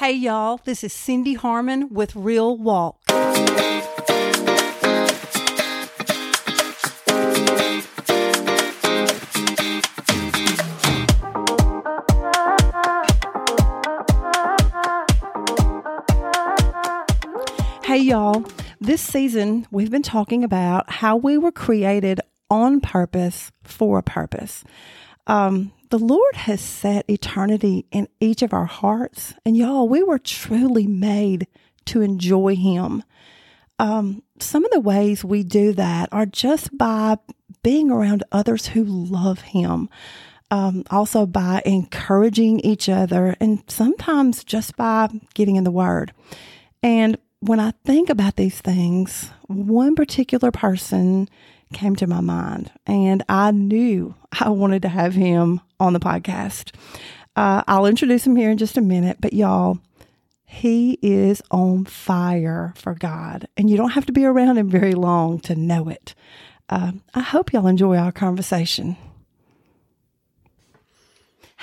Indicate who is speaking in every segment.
Speaker 1: Hey, y'all, this is Cindy Harmon with Real Walk. Hey, y'all. This season, we've been talking about how we were created on purpose for a purpose. Um, the Lord has set eternity in each of our hearts. And y'all, we were truly made to enjoy Him. Um, some of the ways we do that are just by being around others who love Him. Um, also by encouraging each other and sometimes just by getting in the Word. And when I think about these things, one particular person came to my mind, and I knew I wanted to have him on the podcast. Uh, I'll introduce him here in just a minute, but y'all, he is on fire for God, and you don't have to be around him very long to know it. Uh, I hope y'all enjoy our conversation.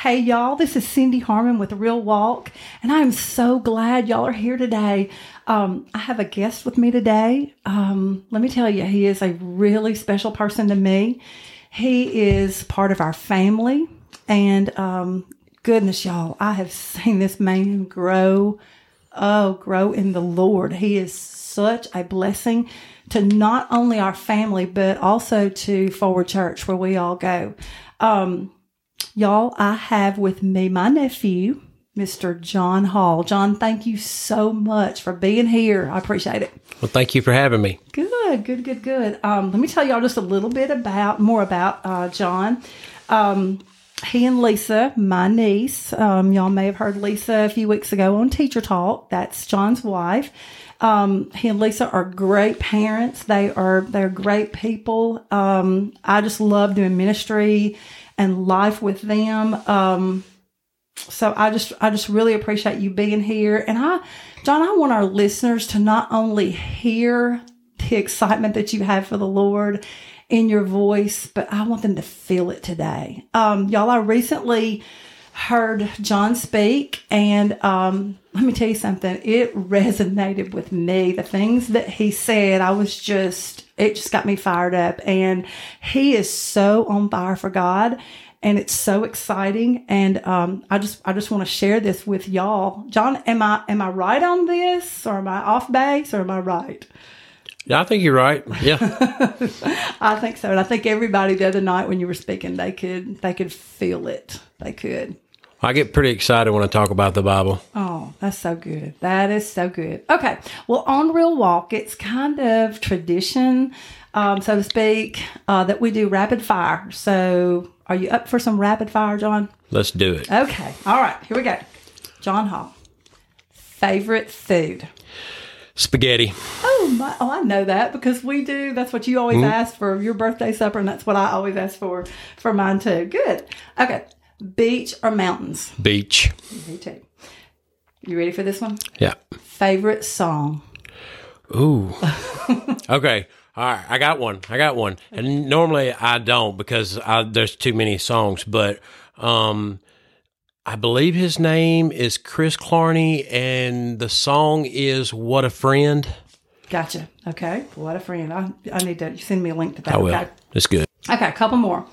Speaker 1: Hey, y'all, this is Cindy Harmon with Real Walk, and I am so glad y'all are here today. Um, I have a guest with me today. Um, let me tell you, he is a really special person to me. He is part of our family, and um, goodness, y'all, I have seen this man grow. Oh, grow in the Lord. He is such a blessing to not only our family, but also to Forward Church, where we all go. Um, Y'all, I have with me my nephew, Mr. John Hall. John, thank you so much for being here. I appreciate it.
Speaker 2: Well, thank you for having me.
Speaker 1: Good, good, good, good. Um, let me tell y'all just a little bit about more about uh, John. Um, he and Lisa, my niece, um, y'all may have heard Lisa a few weeks ago on Teacher Talk. That's John's wife. Um, he and Lisa are great parents. They are they're great people. Um, I just love doing ministry and life with them. Um, so I just I just really appreciate you being here. And I, John, I want our listeners to not only hear the excitement that you have for the Lord in your voice, but I want them to feel it today. Um, y'all, I recently heard John speak, and um, let me tell you something. It resonated with me. The things that he said, I was just it just got me fired up. And he is so on fire for God and it's so exciting. And um, I just I just want to share this with y'all. John, am I am I right on this, or am I off base, or am I right?
Speaker 2: Yeah, I think you're right. Yeah,
Speaker 1: I think so, and I think everybody the other night when you were speaking, they could they could feel it. They could.
Speaker 2: I get pretty excited when I talk about the Bible.
Speaker 1: Oh, that's so good. That is so good. Okay. Well, on Real Walk, it's kind of tradition, um, so to speak, uh, that we do rapid fire. So, are you up for some rapid fire, John?
Speaker 2: Let's do it.
Speaker 1: Okay. All right. Here we go. John Hall. Favorite food?
Speaker 2: Spaghetti.
Speaker 1: Oh, my, oh, I know that because we do. That's what you always mm. ask for your birthday supper, and that's what I always ask for for mine too. Good. Okay. Beach or mountains?
Speaker 2: Beach.
Speaker 1: Me too. You ready for this one?
Speaker 2: Yeah.
Speaker 1: Favorite song?
Speaker 2: Ooh. okay. All right. I got one. I got one. And normally I don't because I, there's too many songs, but um, I believe his name is Chris Clarney, and the song is "What a Friend."
Speaker 1: Gotcha. Okay, what a friend. I, I need to send me a link to that.
Speaker 2: I will.
Speaker 1: Okay.
Speaker 2: It's good.
Speaker 1: Okay, a couple more.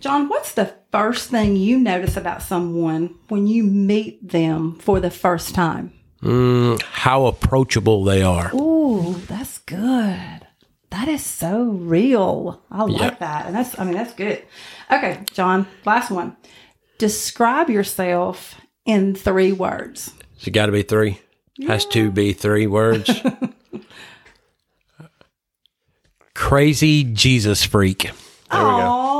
Speaker 1: John, what's the first thing you notice about someone when you meet them for the first time?
Speaker 2: Mm, how approachable they are.
Speaker 1: Ooh, that's good. That is so real. I like yeah. that. And that's, I mean, that's good. Okay, John, last one. Describe yourself in three words.
Speaker 2: It's got to be three. Yeah. Has to be three words. Crazy Jesus freak.
Speaker 1: There Aww, I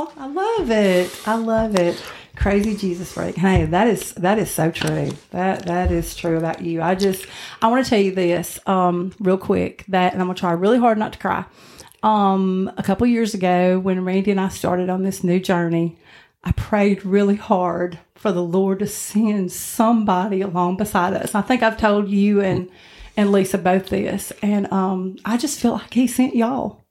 Speaker 1: love it. I love it. Crazy Jesus freak. Hey, that is that is so true. That that is true about you. I just I want to tell you this um real quick that and I'm gonna try really hard not to cry. Um a couple years ago when Randy and I started on this new journey, I prayed really hard for the Lord to send somebody along beside us. I think I've told you and and Lisa both this. And um I just feel like he sent y'all.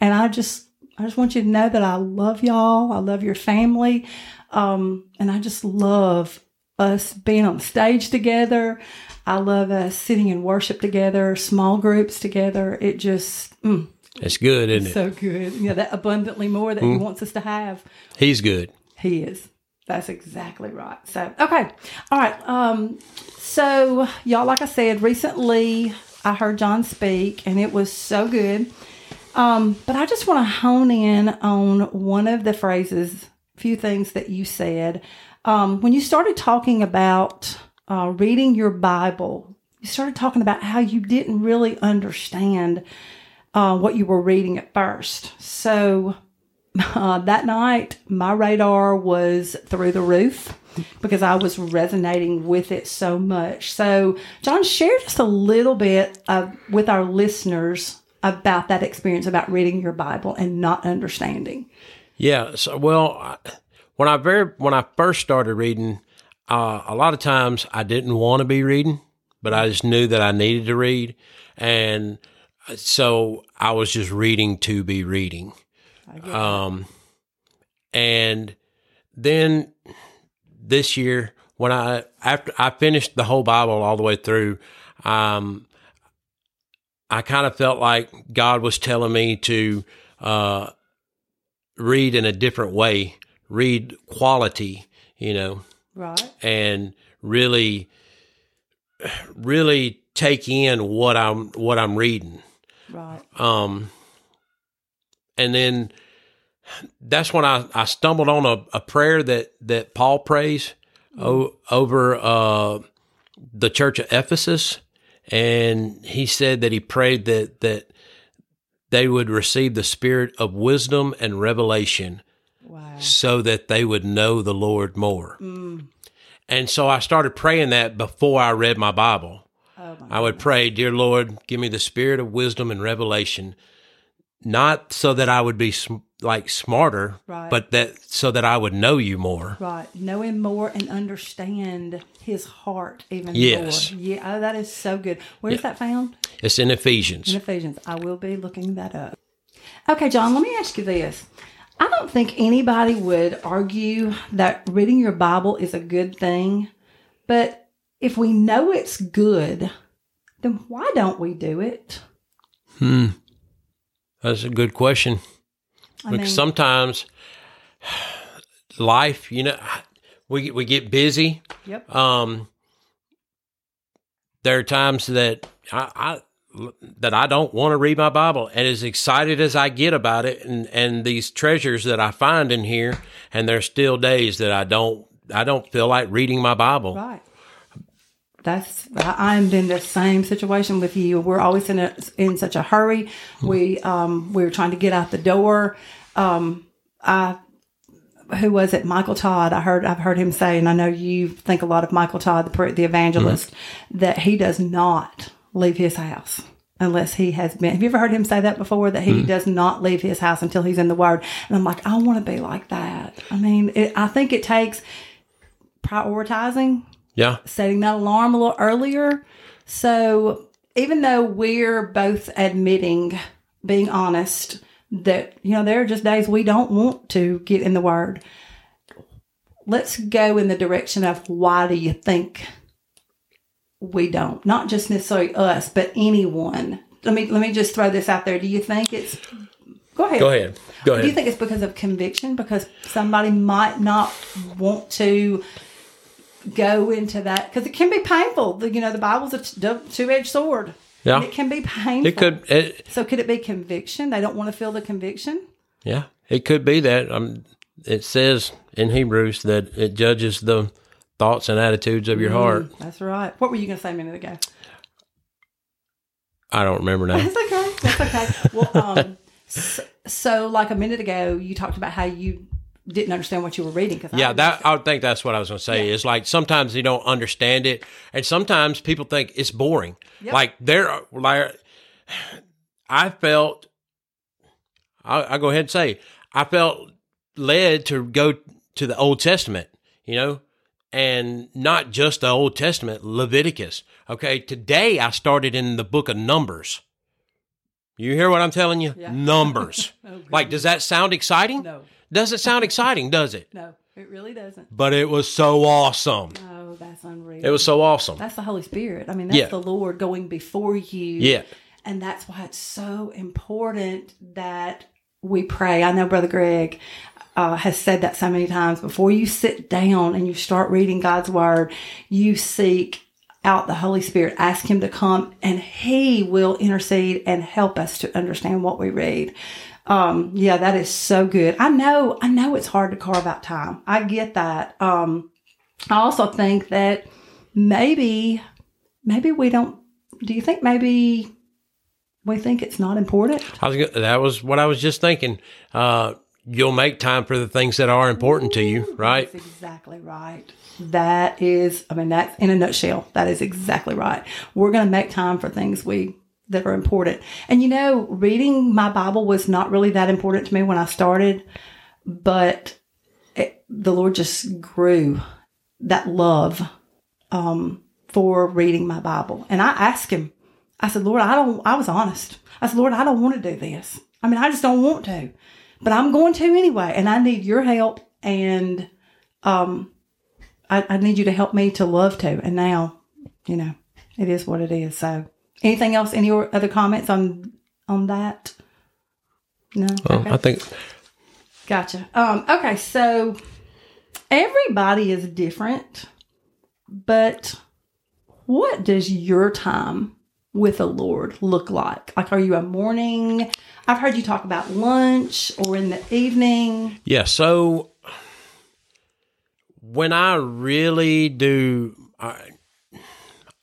Speaker 1: And I just I just want you to know that I love y'all. I love your family. Um, and I just love us being on stage together. I love us sitting in worship together, small groups together. It just mm,
Speaker 2: It's good, isn't it?
Speaker 1: so good. Yeah, that abundantly more that He wants us to have.
Speaker 2: He's good.
Speaker 1: He is. That's exactly right. So, okay. All right. Um, so, y'all, like I said, recently I heard John speak and it was so good. Um, but I just want to hone in on one of the phrases, few things that you said. Um, when you started talking about uh, reading your Bible, you started talking about how you didn't really understand uh, what you were reading at first. So, uh, that night, my radar was through the roof because I was resonating with it so much. So, John, share just a little bit of, with our listeners about that experience about reading your Bible and not understanding.
Speaker 2: Yeah. So, well, when I very when I first started reading, uh, a lot of times I didn't want to be reading, but I just knew that I needed to read, and so I was just reading to be reading. Um, and then this year, when I after I finished the whole Bible all the way through, um, I kind of felt like God was telling me to uh, read in a different way, read quality, you know,
Speaker 1: Right.
Speaker 2: and really, really take in what I'm what I'm reading.
Speaker 1: Right.
Speaker 2: Um, and then that's when I, I stumbled on a, a prayer that, that Paul prays o- over uh, the church of Ephesus. And he said that he prayed that, that they would receive the spirit of wisdom and revelation
Speaker 1: Wow.
Speaker 2: so that they would know the Lord more. Mm. And so I started praying that before I read my Bible.
Speaker 1: Oh, my
Speaker 2: I would pray, Dear Lord, give me the spirit of wisdom and revelation, not so that I would be sm- like smarter,
Speaker 1: Right.
Speaker 2: but that so that I would know you more.
Speaker 1: Right. Know him more and understand his heart even
Speaker 2: Yes.
Speaker 1: more. Yeah. Oh, that is so good. Where's that found?
Speaker 2: It's in Ephesians.
Speaker 1: In Ephesians. I will be looking that up. Okay, John, let me ask you this. I don't think anybody would argue that reading your Bible is a good thing, but if we know it's good, then why don't we do it? Hmm.
Speaker 2: That's a good question.
Speaker 1: I
Speaker 2: Because
Speaker 1: mean,
Speaker 2: sometimes life, you know, we we get busy.
Speaker 1: yep.
Speaker 2: Um, there are times that I, I that I don't want to read my Bible, and as excited as I get about it, and and these treasures that I find in here, and there's still days that I don't I don't feel like reading my Bible.
Speaker 1: Right. That's I'm in the same situation with you. We're always in a, in such a hurry. We um we were trying to get out the door. Um I who was it? Michael Todd. I heard I've heard him say, and I know you think a lot of Michael Todd, the the evangelist, that he does not leave his house unless he has been. Have you ever heard him say that before? That he does not leave his house until he's in the Word. And I'm like, I want to be like that. I mean, it, I think it takes prioritizing
Speaker 2: Yeah,
Speaker 1: setting that alarm a little earlier. So even though we're both admitting, being honest, that, you know, there are just days we don't want to get in the word, let's go in the direction of why do you think we don't? Not just necessarily us, but anyone. Let me let me just throw this out there. Do you think it's go ahead.
Speaker 2: go ahead, go ahead.
Speaker 1: Do you think it's because of conviction? Because somebody might not want to go into that because it can be painful. The- You know, the Bible's a two edged sword.
Speaker 2: Yeah.
Speaker 1: And it can be painful.
Speaker 2: It could, it,
Speaker 1: So could it be conviction? They don't want to feel the conviction.
Speaker 2: yeah, it could be that. Um, it says in Hebrews that it judges the thoughts and attitudes of your heart.
Speaker 1: That's right. What were you going to say a minute ago?
Speaker 2: I don't remember now.
Speaker 1: That's okay. That's okay. well, um, so, so like a minute ago, you talked about how you didn't understand what you were reading. Cause I
Speaker 2: Yeah,
Speaker 1: didn't
Speaker 2: that I would think that's what I was going to say. Is like sometimes they don't understand it, and sometimes people think it's boring.
Speaker 1: Yep.
Speaker 2: Like there, like I felt. I, I go ahead and say I felt led to go to the Old Testament. You know, and not just the Old Testament, Leviticus. Okay, today I started in the book of Numbers. You hear what I'm telling you?
Speaker 1: Yeah.
Speaker 2: Numbers.
Speaker 1: Oh,
Speaker 2: like, does that sound exciting?
Speaker 1: No,
Speaker 2: Doesn't sound exciting, does it?
Speaker 1: no, it really doesn't.
Speaker 2: But it was so awesome.
Speaker 1: Oh, that's unreal.
Speaker 2: It was so awesome.
Speaker 1: That's the Holy Spirit. I mean, that's
Speaker 2: Yeah.
Speaker 1: the Lord going before you.
Speaker 2: Yeah.
Speaker 1: And that's why it's so important that we pray. I know Brother Greg uh, has said that so many times. Before you sit down and you start reading God's Word, you seek out the Holy Spirit, ask Him to come, and He will intercede and help us to understand what we read. Um, yeah, that is so good. I know, I know it's hard to carve out time. I get that. Um, I also think that maybe, maybe we don't. Do you think maybe we think it's not important?
Speaker 2: I was, that was what I was just thinking. Uh, you'll make time for the things that are important to you, right?
Speaker 1: That's exactly right. That is, I mean, that's in a nutshell. That is exactly right. We're going to make time for things we that are important. And you know, reading my Bible was not really that important to me when I started, but it, the Lord just grew that love um, for reading my Bible. And I asked Him, I said, Lord, I don't. I was honest. I said, Lord, I don't want to do this. I mean, I just don't want to, but I'm going to anyway, and I need Your help and um, I, I need you to help me to love to. And now, you know, it is what it is. So, anything else? Any other comments on on that? No.
Speaker 2: Well,
Speaker 1: Okay.
Speaker 2: I think
Speaker 1: Gotcha. Um, okay, so everybody is different, but what does your time with the Lord look like? Like, are you a morning? I've heard you talk about lunch or in the evening.
Speaker 2: Yeah. So when I really do, I,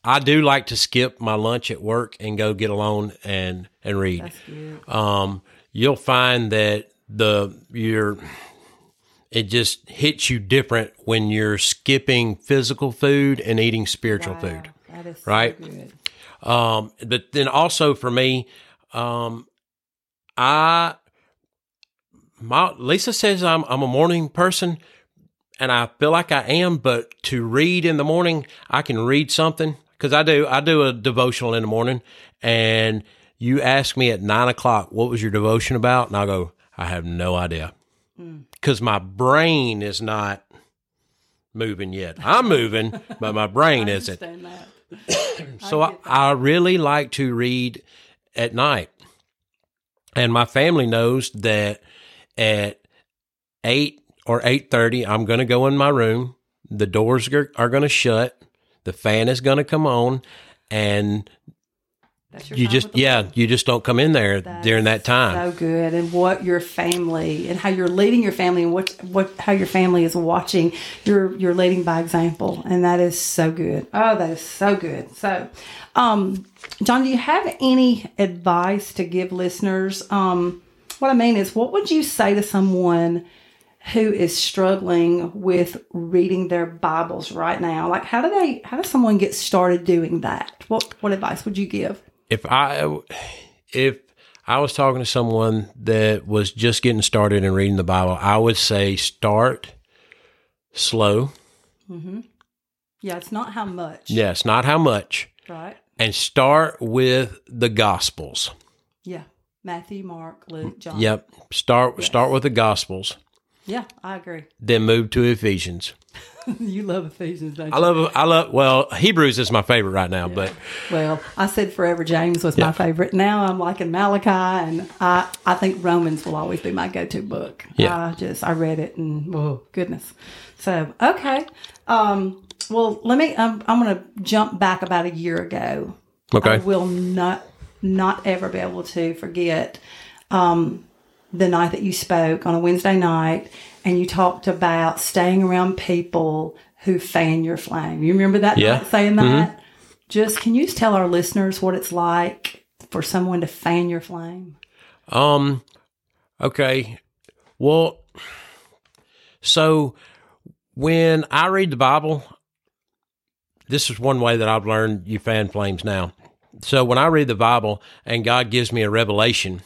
Speaker 2: I do like to skip my lunch at work and go get alone and and read. Um, you'll find that the you're it just hits you different when you're skipping physical food and eating spiritual food.
Speaker 1: That is
Speaker 2: Right.
Speaker 1: So.
Speaker 2: Um, but then also for me, um, I my Lisa says I'm I'm a morning person, and I feel like I am. But to read in the morning, I can read something because I do I do a devotional in the morning, and you ask me at nine o'clock what was your devotion about, and I go I have no idea because my brain is not moving yet. I'm moving, but my brain
Speaker 1: I
Speaker 2: isn't. So I, I really like to read at night. And my family knows that at 8 or 8:30 I'm going to go in my room. The doors are, are going to shut. The fan is going to come on and
Speaker 1: That's your
Speaker 2: you just yeah, you just don't come in there during that time.
Speaker 1: So good, and what your family and how you're leading your family, and what what how your family is watching. You're you're leading by example, and that is so good. Oh, that is so good. So, um, John, do you have any advice to give listeners? Um, what I mean is, what would you say to someone? Who is struggling with reading their Bibles right now? Like, how do they? How does someone get started doing that? What What advice would you give?
Speaker 2: if I if I was talking to someone that was just getting started in reading the Bible, I would say start slow. Mm-hmm.
Speaker 1: Yeah, it's not how much,
Speaker 2: Yes, not how much.
Speaker 1: right?
Speaker 2: And start with the Gospels.
Speaker 1: Yeah. Matthew, Mark, Luke, John.
Speaker 2: Yep. Start start with the Gospels.
Speaker 1: Yeah, I agree.
Speaker 2: Then move to Ephesians.
Speaker 1: you love Ephesians, don't you?
Speaker 2: I love I love well Hebrews is my favorite right now, but
Speaker 1: well, I said forever James was
Speaker 2: Yeah.
Speaker 1: my favorite. Now I'm liking Malachi, and I, I think Romans will always be my go to book.
Speaker 2: Yeah.
Speaker 1: I just, I read it and, oh, goodness. So, okay. Um, well, let me, I'm, I'm going to jump back about a year ago.
Speaker 2: Okay, I
Speaker 1: will not not ever be able to forget um, the night that you spoke on a Wednesday night and you talked about staying around people who fan your flame. You remember that
Speaker 2: Yeah.
Speaker 1: saying that? Just can you just tell our listeners what it's like for someone to fan your flame?
Speaker 2: Um okay. Well so when I read the Bible, this is one way that I've learned you fan flames now. So when I read the Bible and God gives me a revelation,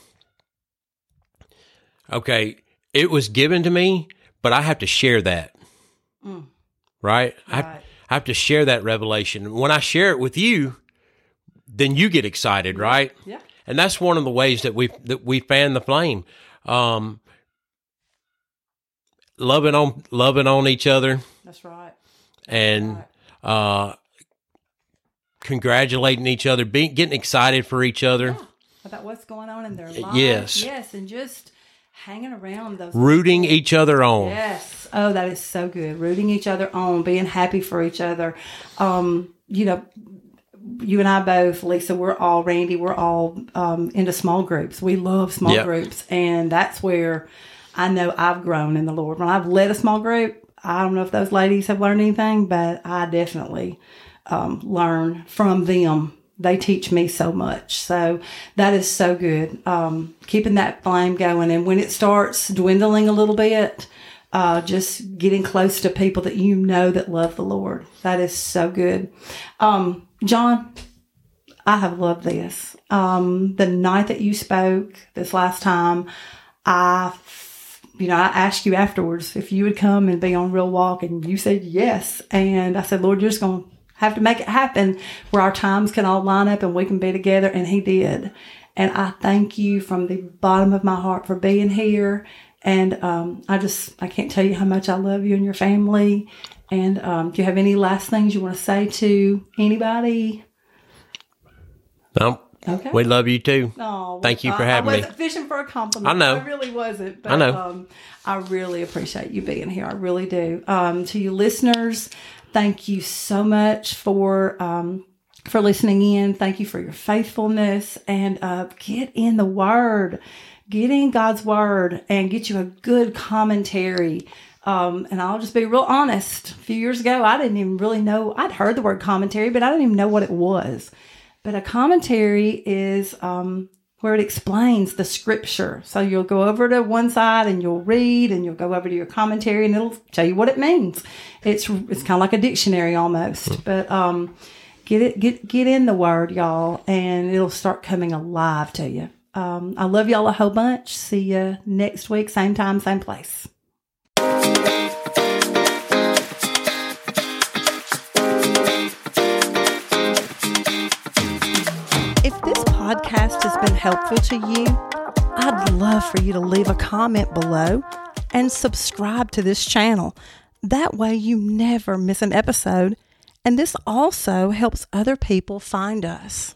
Speaker 2: okay, it was given to me, but I have to share that. Right? I, have,
Speaker 1: Right.
Speaker 2: I have to share that revelation. When I share it with you, then you get excited, right?
Speaker 1: Yeah.
Speaker 2: And that's one of the ways that we that we fan the flame. Um, loving on loving on each other
Speaker 1: That's right.
Speaker 2: and
Speaker 1: Right.
Speaker 2: uh, congratulating each other, being getting excited for each other,
Speaker 1: about what's going on in their lives.
Speaker 2: Yes.
Speaker 1: Yes, and just hanging around those
Speaker 2: rooting each other on.
Speaker 1: Yes. Oh, that is so good. Rooting each other on, being happy for each other. Um, you know, you and I both, Lisa, we're all Randy, we're all um, into small groups. We love small
Speaker 2: Yep.
Speaker 1: groups, and that's where I know I've grown in the Lord. When I've led a small group, I don't know if those ladies have learned anything, but I definitely um, learn from them. They teach me so much. So that is so good. Um, keeping that flame going. And when it starts dwindling a little bit, uh, just getting close to people that you know that love the Lord. That is so good. Um, John, I have loved this. Um, the night that you spoke this last time, I, you know, I asked you afterwards if you would come and be on Real Walk, and you said yes. And I said, Lord, you're just going to have to make it happen where our times can all line up and we can be together. And He did. And I thank you from the bottom of my heart for being here. And um, I just, I can't tell you how much I love you and your family. And um, do you have any last things you want to say to anybody?
Speaker 2: No,
Speaker 1: Okay.
Speaker 2: we love you too.
Speaker 1: Oh,
Speaker 2: Thank you for
Speaker 1: I-
Speaker 2: having
Speaker 1: I
Speaker 2: me.
Speaker 1: wasn't fishing for a compliment.
Speaker 2: I know.
Speaker 1: I really wasn't. But,
Speaker 2: I know.
Speaker 1: Um, I really appreciate you being here. I really do. Um, to you listeners, thank you so much for um, for listening in. Thank you for your faithfulness and uh, get in the Word, get in God's Word, and get you a good commentary. Um, and I'll just be real honest. A few years ago, I didn't even really know. I'd heard the word commentary, but I didn't even know what it was. But a commentary is um, where it explains the scripture. So you'll go over to one side and you'll read, and you'll go over to your commentary, and it'll tell you what it means. It's it's kind of like a dictionary almost. But um, get it get get in the word, y'all, and it'll start coming alive to you. Um, I love y'all a whole bunch. See you next week, same time, same place. If this podcast has been helpful to you, I'd love for you to leave a comment below and subscribe to this channel. That way, you never miss an episode, and this also helps other people find us.